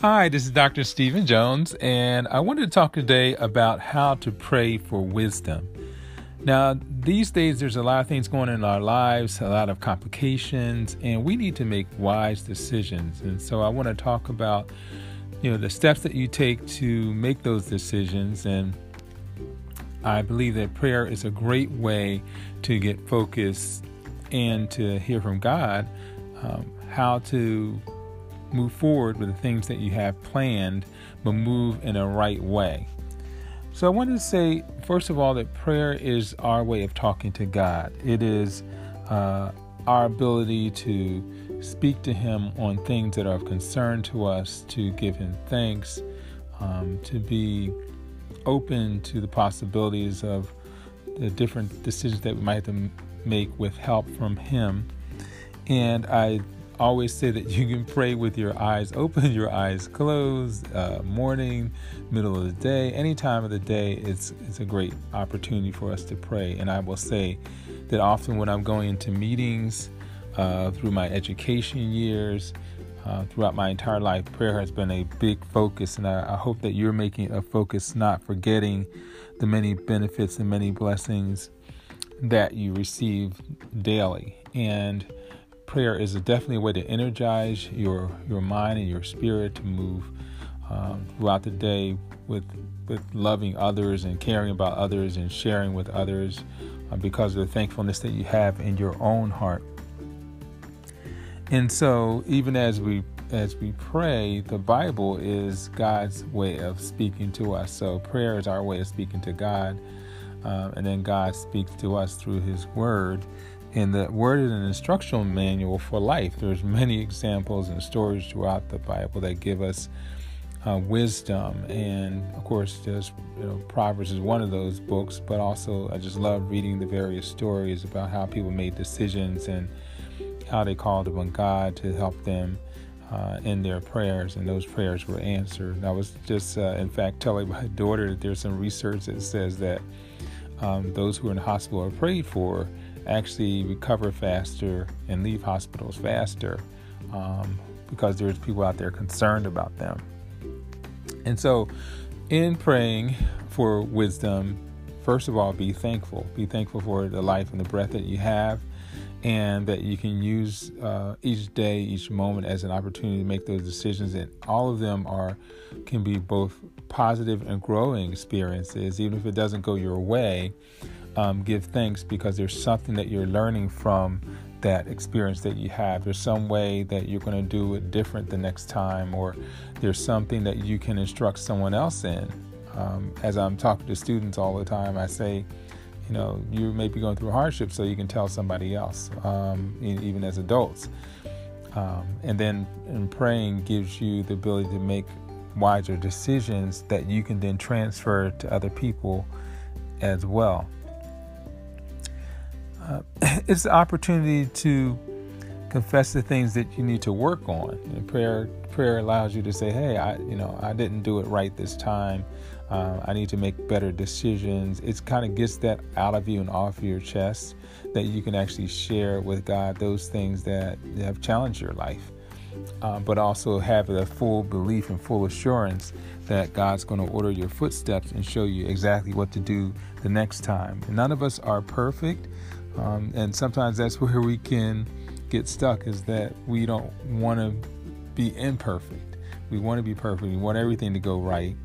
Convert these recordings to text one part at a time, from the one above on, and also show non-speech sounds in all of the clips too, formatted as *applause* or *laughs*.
Hi, this is Dr. Stephen Jones, and I wanted to talk today about how to pray for wisdom. Now, these days, there's a lot of things going on in our lives, a lot of complications, and we need to make wise decisions. And so, I want to talk about, you know, the steps that you take to make those decisions. And I believe that prayer is a great way to get focused and to hear from God um, how to move forward with the things that you have planned, but move in a right way. So I wanted to say, first of all, that prayer is our way of talking to God. It is uh, our ability to speak to Him on things that are of concern to us, to give Him thanks, um, to be open to the possibilities of the different decisions that we might have to make with help from Him. And I always say that you can pray with your eyes open, *laughs* your eyes closed, uh, morning, middle of the day, any time of the day. It's it's a great opportunity for us to pray. And I will say that often when I'm going into meetings uh, through my education years. Uh, throughout my entire life, prayer has been a big focus, and I, I hope that you're making a focus, not forgetting the many benefits and many blessings that you receive daily. And prayer is definitely a way to energize your your mind and your spirit to move um, throughout the day with with loving others and caring about others and sharing with others uh, because of the thankfulness that you have in your own heart. And so, even as we as we pray, the Bible is God's way of speaking to us. So, prayer is our way of speaking to God, um, and then God speaks to us through His Word. And the word is an instructional manual for life. There's many examples and stories throughout the Bible that give us uh, wisdom, and of course, just you know, Proverbs is one of those books. But also, I just love reading the various stories about how people made decisions and how they called upon God to help them uh, in their prayers, and those prayers were answered. I was just, uh, in fact, *laughs* telling my daughter that there's some research that says that um, those who are in the hospital are prayed for actually recover faster and leave hospitals faster um, because there's people out there concerned about them. And so, in praying for wisdom, first of all, be thankful. Be thankful for the life and the breath that you have, and that you can use uh, each day, each moment as an opportunity to make those decisions. And all of them are can be both positive and growing experiences, even if it doesn't go your way um, give thanks because there's something that you're learning from that experience that you have. There's some way that you're going to do it different the next time, or there's something that you can instruct someone else in. Um, as I'm talking to students all the time, I say, you know, you may be going through hardship, so you can tell somebody else, um, even as adults. Um, and then in praying gives you the ability to make wiser decisions that you can then transfer to other people as well uh, *clears throat* it's the opportunity to confess the things that you need to work on. And prayer prayer allows you to say, "Hey, I you know I didn't do it right this time. Uh, I need to make better decisions." It kind of gets that out of you and off your chest that you can actually share with God those things that have challenged your life. Uh, but also have the full belief and full assurance that God's going to order your footsteps and show you exactly what to do the next time. And none of us are perfect. Um, and sometimes that's where we can get stuck is that we don't want to be imperfect. We want to be perfect. We want everything to go right.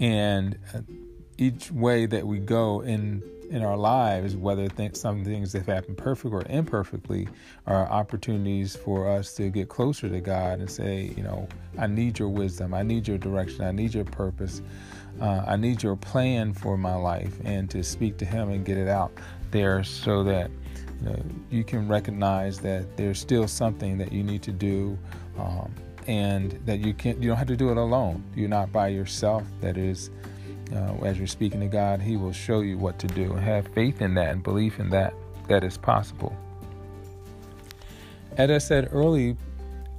And uh, each way that we go in in our lives, whether th- some things that happen perfect or imperfectly, are opportunities for us to get closer to God and say, you know, I need your wisdom, I need your direction, I need your purpose, uh, I need your plan for my life, and to speak to Him and get it out there so that you, know, you can recognize that there's still something that you need to do um, and that you can't you don't have to do it alone. You're not by yourself. That is uh, as you're speaking to god he will show you what to do. And have faith in that and belief in that that is possible. As i said early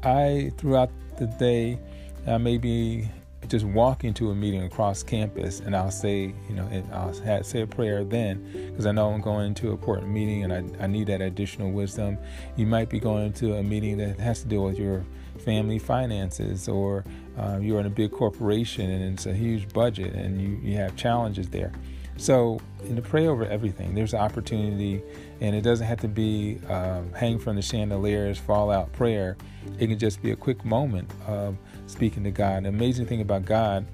i throughout the day i may be just walk into a meeting across campus and I'll say, you know, I'll have, say a prayer then because I know I'm going into an important meeting and I, I need that additional wisdom. You might be going to a meeting that has to deal with your family finances or uh, you're in a big corporation and it's a huge budget and you, you have challenges there. So, and to pray over everything, there's an opportunity, and it doesn't have to be um, hang from the chandeliers, fall out prayer. It can just be a quick moment of speaking to God. The amazing thing about God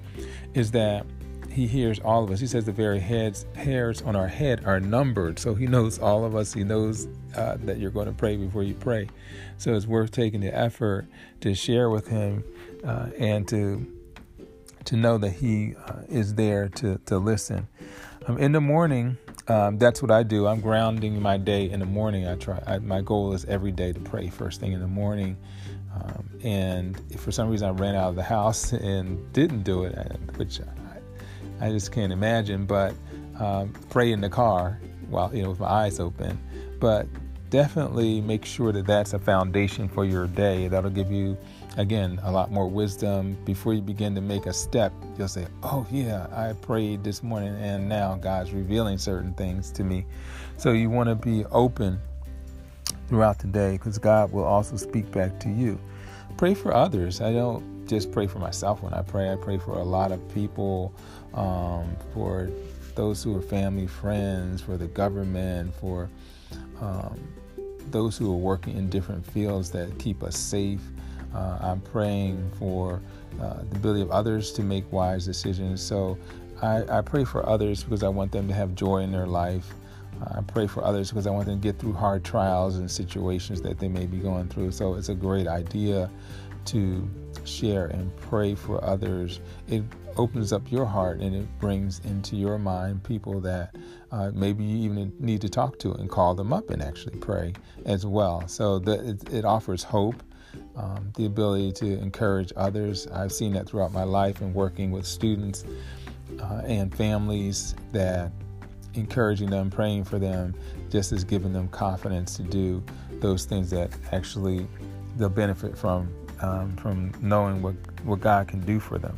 is that He hears all of us. He says the very heads, hairs on our head are numbered. So He knows all of us. He knows uh, that you're going to pray before you pray. So it's worth taking the effort to share with Him uh, and to to know that He uh, is there to to listen. Um, in the morning, um, that's what I do. I'm grounding my day in the morning. I try. I, my goal is every day to pray first thing in the morning. Um, and if for some reason I ran out of the house and didn't do it, which I, I just can't imagine, but um, pray in the car while you know with my eyes open. But definitely make sure that that's a foundation for your day. That'll give you again a lot more wisdom before you begin to make a step you'll say oh yeah i prayed this morning and now god's revealing certain things to me so you want to be open throughout the day because god will also speak back to you pray for others i don't just pray for myself when i pray i pray for a lot of people um, for those who are family friends for the government for um, those who are working in different fields that keep us safe uh, I'm praying for uh, the ability of others to make wise decisions. So I, I, pray for others because I want them to have joy in their life. I pray for others because I want them to get through hard trials and situations that they may be going through. So it's a great idea to share and pray for others. It opens up your heart and it brings into your mind people that uh, maybe you even need to talk to and call them up and actually pray as well. So that it, it offers hope um, the ability to encourage others. I've seen that throughout my life and working with students uh, and families that encouraging them, praying for them, just as giving them confidence to do those things that actually they'll benefit from um, from knowing what, what God can do for them.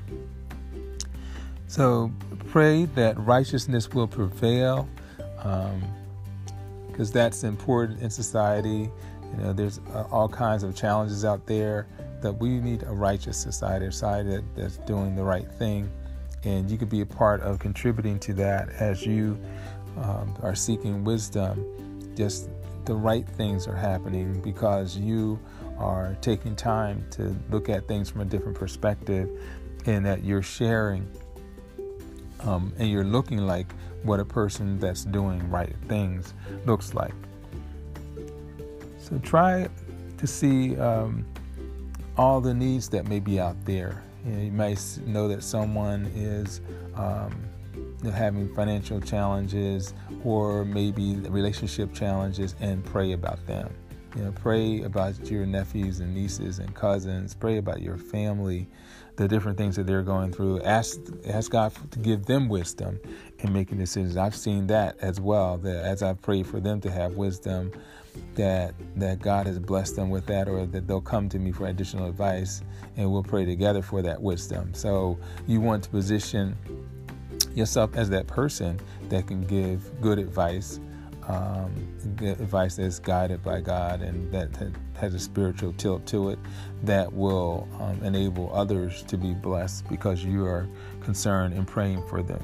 So pray that righteousness will prevail because um, that's important in society. You know, there's uh, all kinds of challenges out there that we need a righteous society, a society that, that's doing the right thing. And you could be a part of contributing to that as you um, are seeking wisdom. Just the right things are happening because you are taking time to look at things from a different perspective and that you're sharing um, and you're looking like what a person that's doing right things looks like. So try to see um, all the needs that may be out there. You, know, you might know that someone is um, having financial challenges or maybe relationship challenges and pray about them. You know, pray about your nephews and nieces and cousins. Pray about your family, the different things that they're going through. Ask ask God to give them wisdom in making decisions. I've seen that as well. That as I pray for them to have wisdom, that that God has blessed them with that, or that they'll come to me for additional advice, and we'll pray together for that wisdom. So you want to position yourself as that person that can give good advice, um, advice that's guided by God and that has a spiritual tilt to it, that will um, enable others to be blessed because you are concerned and praying for them.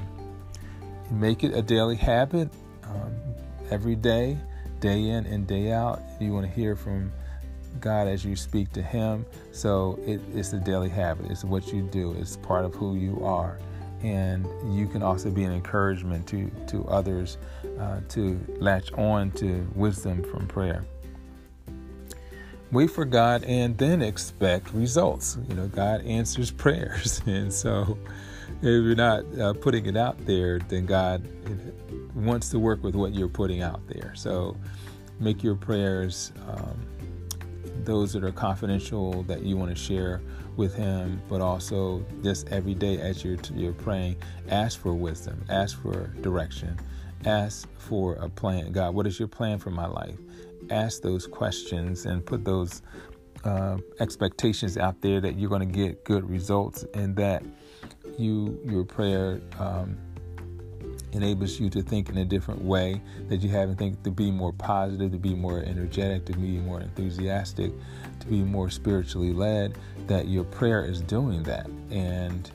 Make it a daily habit um, every day day in and day out. You want to hear from God as you speak to Him. So it, it's a daily habit. It's what you do. It's part of who you are, and you can also be an encouragement to to others uh, to latch on to wisdom from prayer. Wait for God and then expect results. You know, God answers *laughs* prayers, *laughs* and so if you're not uh, putting it out there, then God wants to work with what you're putting out there. So make your prayers um, those that are confidential that you want to share with Him, but also just every day as you're, you're praying, ask for wisdom, ask for direction, ask for a plan. God, what is your plan for my life? Ask those questions and put those uh, expectations out there that you're going to get good results and that you your prayer um, enables you to think in a different way that you haven't think to be more positive, to be more energetic, to be more enthusiastic, to be more spiritually led. That your prayer is doing that, and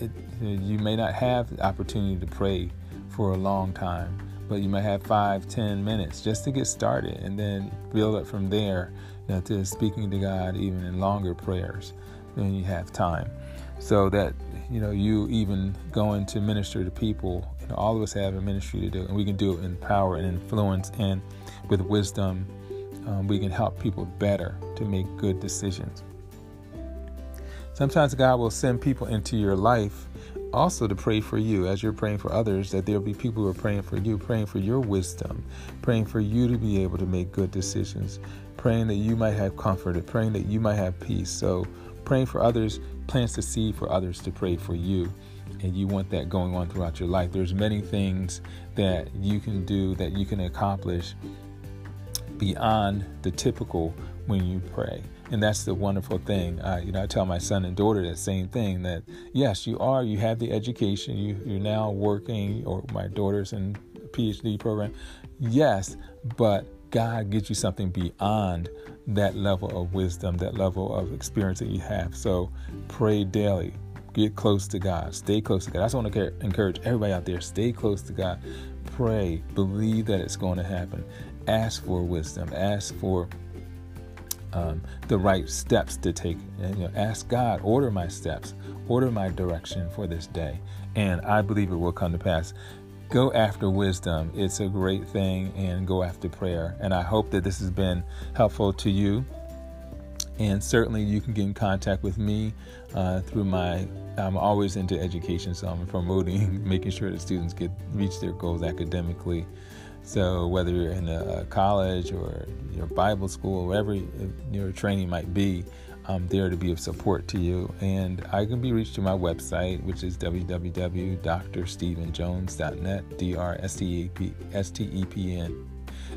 it, you may not have the opportunity to pray for a long time, but you might have five, ten minutes just to get started, and then build up from there you know, to speaking to God even in longer prayers when you have time. So that you know you even going to minister to people. You know, all of us have a ministry to do, and we can do it in power and influence and with wisdom. Um, we can help people better to make good decisions. Sometimes God will send people into your life also to pray for you as you're praying for others, that there'll be people who are praying for you, praying for your wisdom, praying for you to be able to make good decisions, praying that you might have comfort, praying that you might have peace. So, praying for others plants the seed for others to pray for you. And you want that going on throughout your life. There's many things that you can do that you can accomplish beyond the typical when you pray. And that's the wonderful thing. Uh, you know, I tell my son and daughter that same thing that yes, you are, you have the education, you, you're now working, or my daughter's in a PhD program. Yes, but God gives you something beyond that level of wisdom, that level of experience that you have. So pray daily. Get close to God. Stay close to God. I just want to encourage everybody out there stay close to God. Pray. Believe that it's going to happen. Ask for wisdom. Ask for um, the right steps to take. And, you know, ask God, order my steps, order my direction for this day, and I believe it will come to pass. Go after wisdom. It's a great thing, and go after prayer. And I hope that this has been helpful to you. And certainly, you can get in contact with me uh, through my. I'm always into education, so I'm promoting, *laughs* making sure that students get reach their goals academically. So whether you're in a college or your Bible school, wherever your training might be, I'm there to be of support to you. And I can be reached through my website, which is www.drstephenjones.net,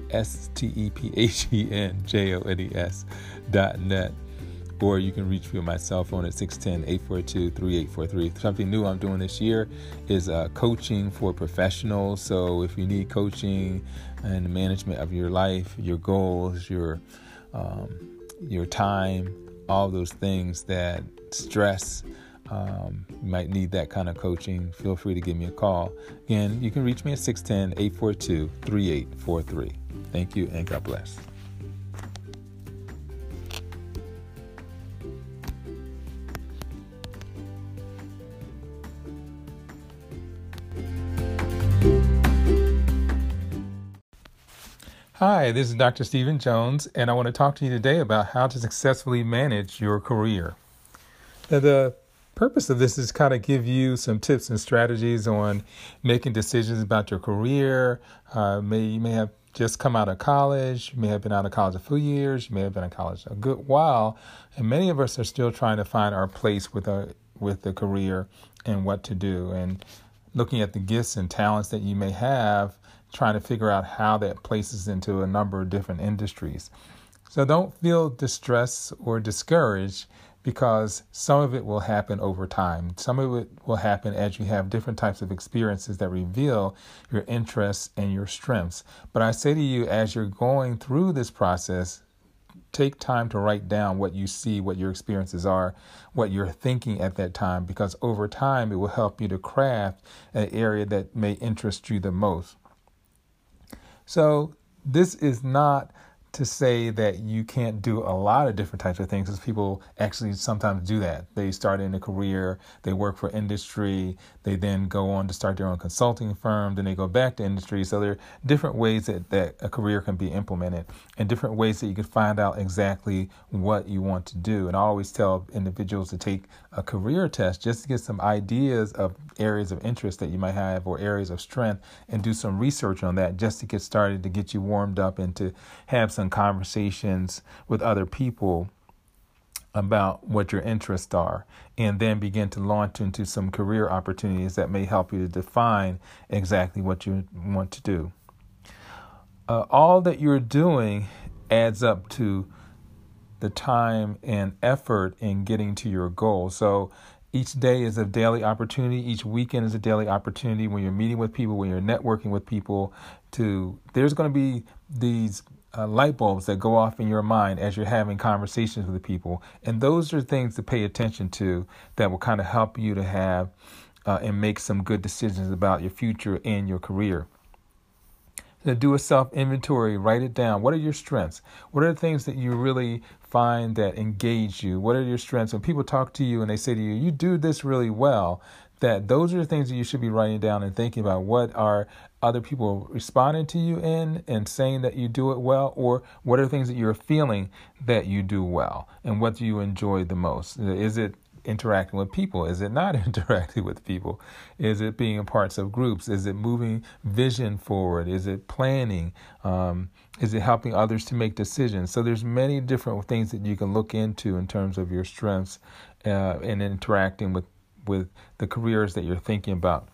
D-R-S-T-E-P-S-T-E-P-N, S-T-E-P-H-E-N-J-O-N-E-S dot net or you can reach me on my cell phone at 610-842-3843. Something new I'm doing this year is uh, coaching for professionals. So if you need coaching and management of your life, your goals, your um, your time, all those things that stress, um, you might need that kind of coaching, feel free to give me a call. Again, you can reach me at 610 842 3843. Thank you and God bless. Hi, this is Dr. Stephen Jones, and I want to talk to you today about how to successfully manage your career. Now, the purpose of this is kind of give you some tips and strategies on making decisions about your career. Uh, may you may have just come out of college, you may have been out of college a few years, you may have been in college a good while, and many of us are still trying to find our place with a with the career and what to do, and looking at the gifts and talents that you may have trying to figure out how that places into a number of different industries. So don't feel distressed or discouraged because some of it will happen over time. Some of it will happen as you have different types of experiences that reveal your interests and your strengths. But I say to you, as you're going through this process, take time to write down what you see, what your experiences are, what you're thinking at that time, because over time it will help you to craft an area that may interest you the most. So this is not to say that you can't do a lot of different types of things because people actually sometimes do that. They start in a career, they work for industry, they then go on to start their own consulting firm, then they go back to industry. So there are different ways that, that a career can be implemented and different ways that you can find out exactly what you want to do. And I always tell individuals to take a career test just to get some ideas of areas of interest that you might have or areas of strength and do some research on that just to get started to get you warmed up and to have some conversations with other people about what your interests are and then begin to launch into some career opportunities that may help you to define exactly what you want to do. Uh, all that you're doing adds up to the time and effort in getting to your goal. So each day is a daily opportunity. Each weekend is a daily opportunity when you're meeting with people, when you're networking with people. To there's going to be these uh, light bulbs that go off in your mind as you're having conversations with the people, and those are things to pay attention to that will kind of help you to have uh, and make some good decisions about your future and your career. To do a self inventory, write it down. What are your strengths? What are the things that you really find that engage you? What are your strengths? When people talk to you and they say to you, you do this really well, that those are the things that you should be writing down and thinking about. What are other people responding to you in and saying that you do it well? Or what are things that you're feeling that you do well? And what do you enjoy the most? Is it interacting with people? Is it not *laughs* interacting with people? Is it being in parts of groups? Is it moving vision forward? Is it planning? Um, is it helping others to make decisions? So there's many different things that you can look into in terms of your strengths uh, and interacting with with the careers that you're thinking about.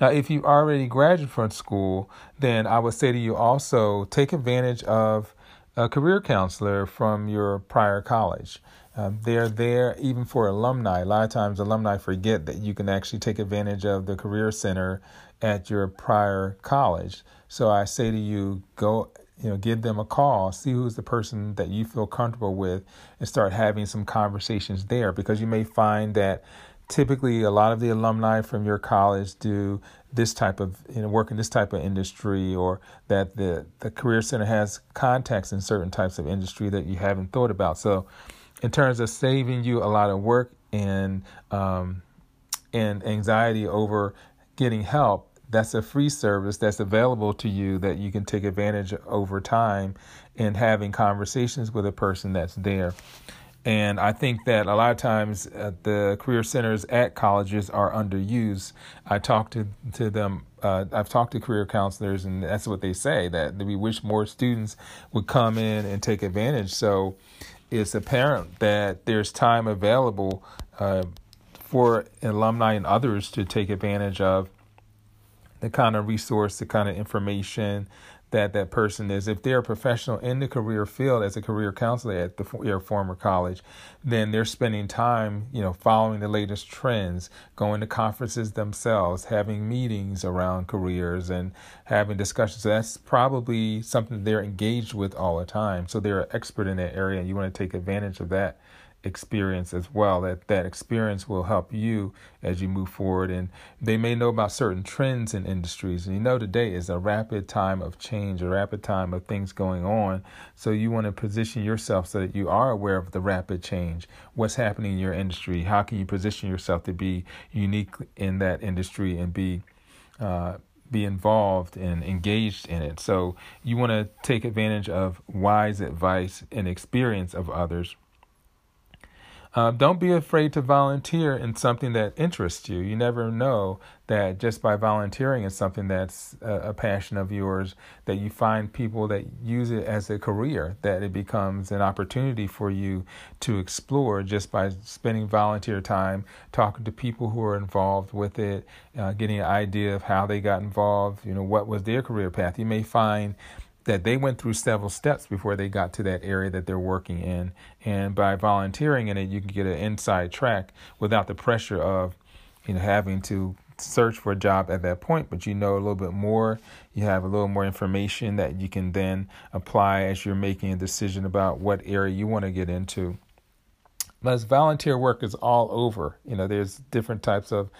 Now, if you already graduated from school, then I would say to you also take advantage of a career counselor from your prior college. Um, they're there even for alumni. A lot of times, alumni forget that you can actually take advantage of the Career Center at your prior college. So I say to you, go, you know, give them a call, see who's the person that you feel comfortable with, and start having some conversations there because you may find that typically a lot of the alumni from your college do this type of you know work in this type of industry or that the the career center has contacts in certain types of industry that you haven't thought about so in terms of saving you a lot of work and um, and anxiety over getting help. That's a free service that's available to you that you can take advantage of over time in having conversations with a person that's there. And I think that a lot of times uh, the career centers at colleges are underused. I talk to to them. Uh, I've talked to career counselors, and that's what they say that we wish more students would come in and take advantage. So it's apparent that there's time available uh, for alumni and others to take advantage of the kind of resource, the kind of information that that person is. If they're a professional in the career field as a career counselor at the, your former college, then they're spending time, you know, following the latest trends, going to conferences themselves, having meetings around careers and having discussions. So that's probably something they're engaged with all the time. So they're an expert in that area and you want to take advantage of that experience as well. That that experience will help you as you move forward. And they may know about certain trends in industries. And you know today is a rapid time of change, a rapid time of things going on. So you want to position yourself so that you are aware of the rapid change. What's happening in your industry? How can you position yourself to be unique in that industry and be uh, be involved and engaged in it. So you want to take advantage of wise advice and experience of others uh, don't be afraid to volunteer in something that interests you. You never know that just by volunteering in something that's a, a, passion of yours, that you find people that use it as a career, that it becomes an opportunity for you to explore just by spending volunteer time, talking to people who are involved with it, uh, getting an idea of how they got involved, you know, what was their career path. You may find that they went through several steps before they got to that area that they're working in. And by volunteering in it, you can get an inside track without the pressure of, you know, having to search for a job at that point, but you know a little bit more. You have a little more information that you can then apply as you're making a decision about what area you want to get into. But volunteer work is all over. You know, there's different types of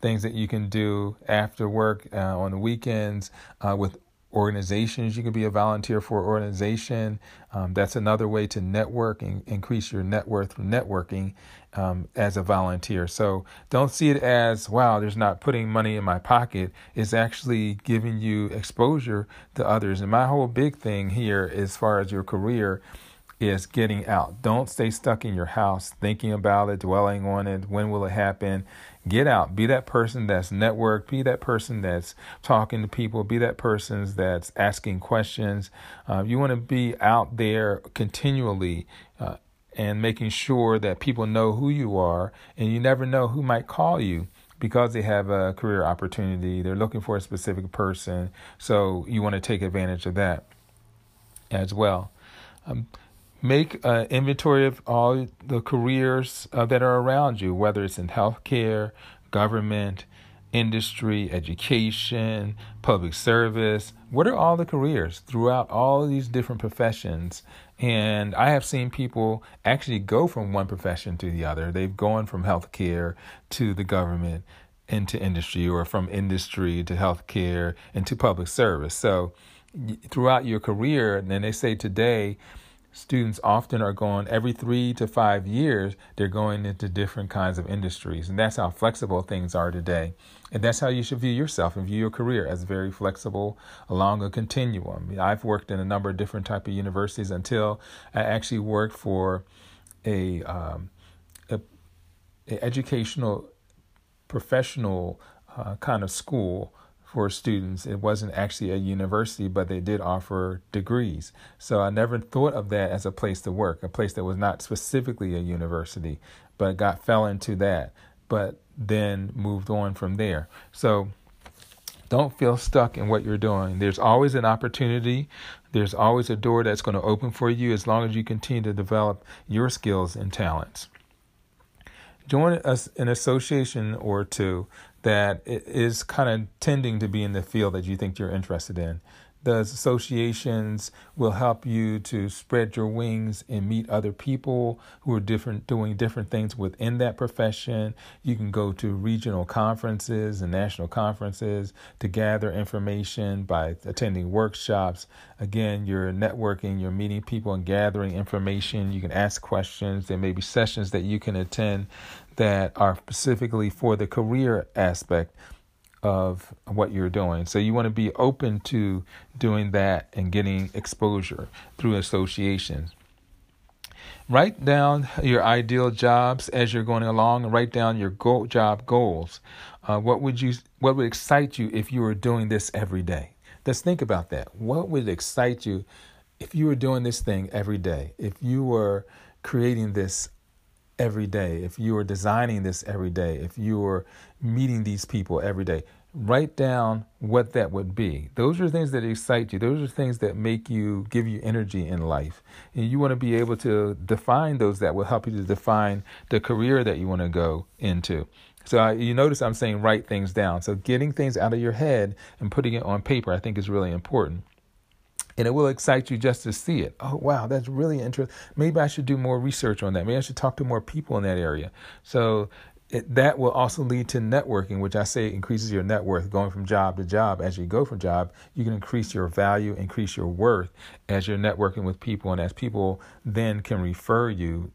things that you can do after work uh, on the weekends uh, with organizations. You can be a volunteer for organization. Um, that's another way to network and increase your net worth through networking um, as a volunteer. So don't see it as, wow, there's not putting money in my pocket. It's actually giving you exposure to others. And my whole big thing here, as far as your career, is getting out. Don't stay stuck in your house thinking about it, dwelling on it. When will it happen? Get out. Be that person that's networked. Be that person that's talking to people. Be that person that's asking questions. Uh, you want to be out there continually uh, and making sure that people know who you are. And you never know who might call you because they have a career opportunity. They're looking for a specific person. So you want to take advantage of that as well. Um, make an inventory of all the careers uh, that are around you, whether it's in healthcare, government, industry, education, public service. What are all the careers throughout all these different professions? And I have seen people actually go from one profession to the other. They've gone from healthcare to the government into industry or from industry to healthcare and to public service. So throughout your career, and then they say today, students often are going every three to five years, they're going into different kinds of industries. And that's how flexible things are today. And that's how you should view yourself and view your career as very flexible along a continuum. I've worked in a number of different type of universities until I actually worked for a, um, a, a educational professional uh, kind of school for students. It wasn't actually a university, but they did offer degrees. So I never thought of that as a place to work, a place that was not specifically a university, but got fell into that, but then moved on from there. So don't feel stuck in what you're doing. There's always an opportunity. There's always a door that's going to open for you as long as you continue to develop your skills and talents join us an association or two that is kind of tending to be in the field that you think you're interested in. Those associations will help you to spread your wings and meet other people who are different, doing different things within that profession. You can go to regional conferences and national conferences to gather information by attending workshops. Again, you're networking, you're meeting people and gathering information. You can ask questions. There may be sessions that you can attend that are specifically for the career aspect of what you're doing. So you want to be open to doing that and getting exposure through associations. Write down your ideal jobs as you're going along write down your goal, job goals. Uh, what would you what would excite you if you were doing this every day? Let's think about that. What would excite you if you were doing this thing every day? If you were creating this every day, if you are designing this every day, if you are meeting these people every day, write down what that would be. Those are things that excite you. Those are things that make you give you energy in life. And you want to be able to define those that will help you to define the career that you want to go into. So I, you notice I'm saying write things down. So getting things out of your head and putting it on paper, I think is really important and it will excite you just to see it. Oh, wow, that's really interesting. Maybe I should do more research on that. Maybe I should talk to more people in that area. So it, that will also lead to networking, which I say increases your net worth. Going from job to job, as you go from job, you can increase your value, increase your worth as you're networking with people, and as people then can refer you.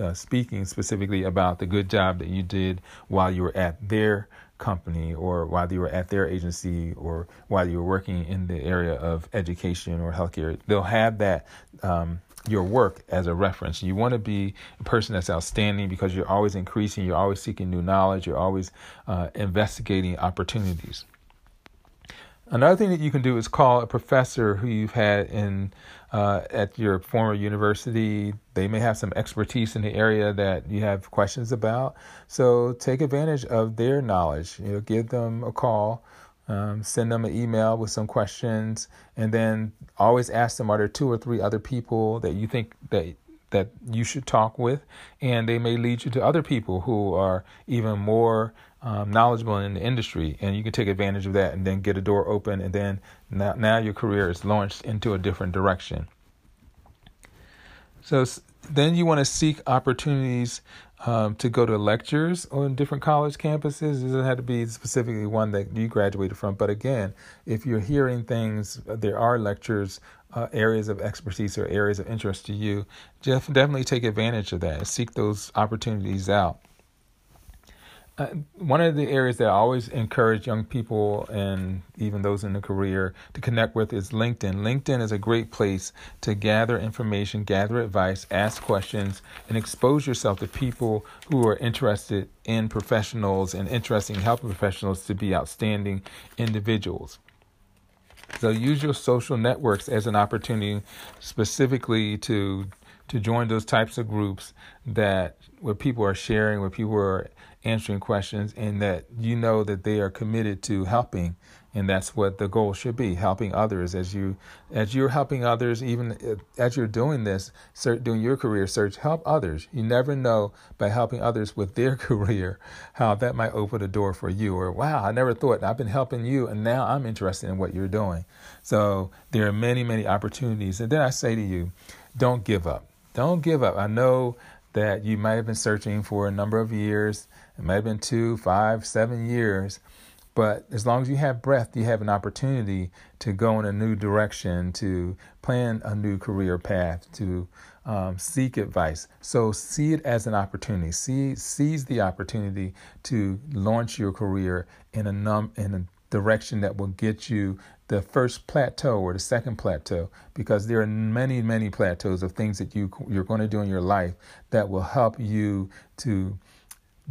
Uh, speaking specifically about the good job that you did while you were at their company or while you were at their agency or while you were working in the area of education or healthcare. They'll have that um, your work as a reference. You want to be a person that's outstanding because you're always increasing, you're always seeking new knowledge, you're always uh, investigating opportunities. Another thing that you can do is call a professor who you've had in uh, at your former university. They may have some expertise in the area that you have questions about. So take advantage of their knowledge. You know, give them a call, um, send them an email with some questions, and then always ask them: Are there two or three other people that you think that that you should talk with, and they may lead you to other people who are even more um, knowledgeable in the industry, and you can take advantage of that, and then get a door open, and then now, now your career is launched into a different direction. So then you want to seek opportunities um, to go to lectures on different college campuses. It doesn't have to be specifically one that you graduated from, but again, if you're hearing things, there are lectures, uh, areas of expertise or areas of interest to you. Just definitely take advantage of that. Seek those opportunities out. Uh, one of the areas that I always encourage young people and even those in the career to connect with is LinkedIn. LinkedIn is a great place to gather information, gather advice, ask questions, and expose yourself to people who are interested in professionals and interested in helping professionals to be outstanding individuals. So use your social networks as an opportunity specifically to to join those types of groups that where people are sharing, where people are answering questions and that you know that they are committed to helping. And that's what the goal should be helping others. As you as you're helping others even as you're doing this doing your career search help others. You never know by helping others with their *laughs* career how that might open a door for you. Or wow i never thought i've been helping you and now i'm interested in what you're doing. So there are many many opportunities. And then i say to you don't give up. Don't give up. I know that you might have been searching for a number of years it might have been two five seven years but as long as you have breath, you have an opportunity to go in a new direction, to plan a new career path, to um, seek advice. So see it as an opportunity. See, seize the opportunity to launch your career in a num in a direction that will get you the first plateau or the second plateau because there are many many plateaus of things that you you're going to do in your life that will help you to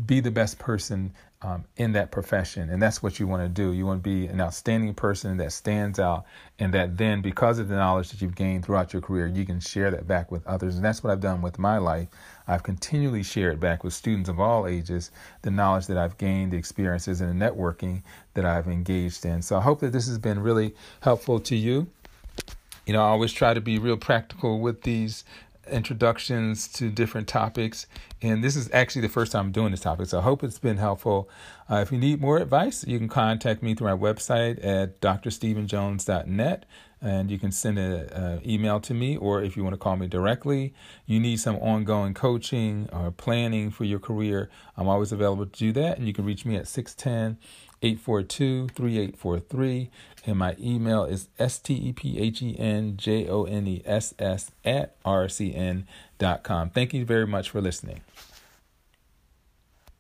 be the best person um, in that profession. And that's what you want to do. You want to be an outstanding person that stands out, and that then, because of the knowledge that you've gained throughout your career, you can share that back with others. And that's what I've done with my life. I've continually shared back with students of all ages the knowledge that I've gained, the experiences, and the networking that I've engaged in. So I hope that this has been really helpful to you. You know, I always try to be real practical with these introductions to different topics. And this is actually the first time I'm doing this topic, so I hope it's been helpful. Uh, if you need more advice, you can contact me through my website at drstephenjones.net. And you can send an email to me, or if you want to call me directly, you need some ongoing coaching or planning for your career, I'm always available to do that. And you can reach me at 610 842 3843. And my email is S-T-E-P-H-E-N-J-O-N-E-S-S at rcn.com. Thank you very much for listening.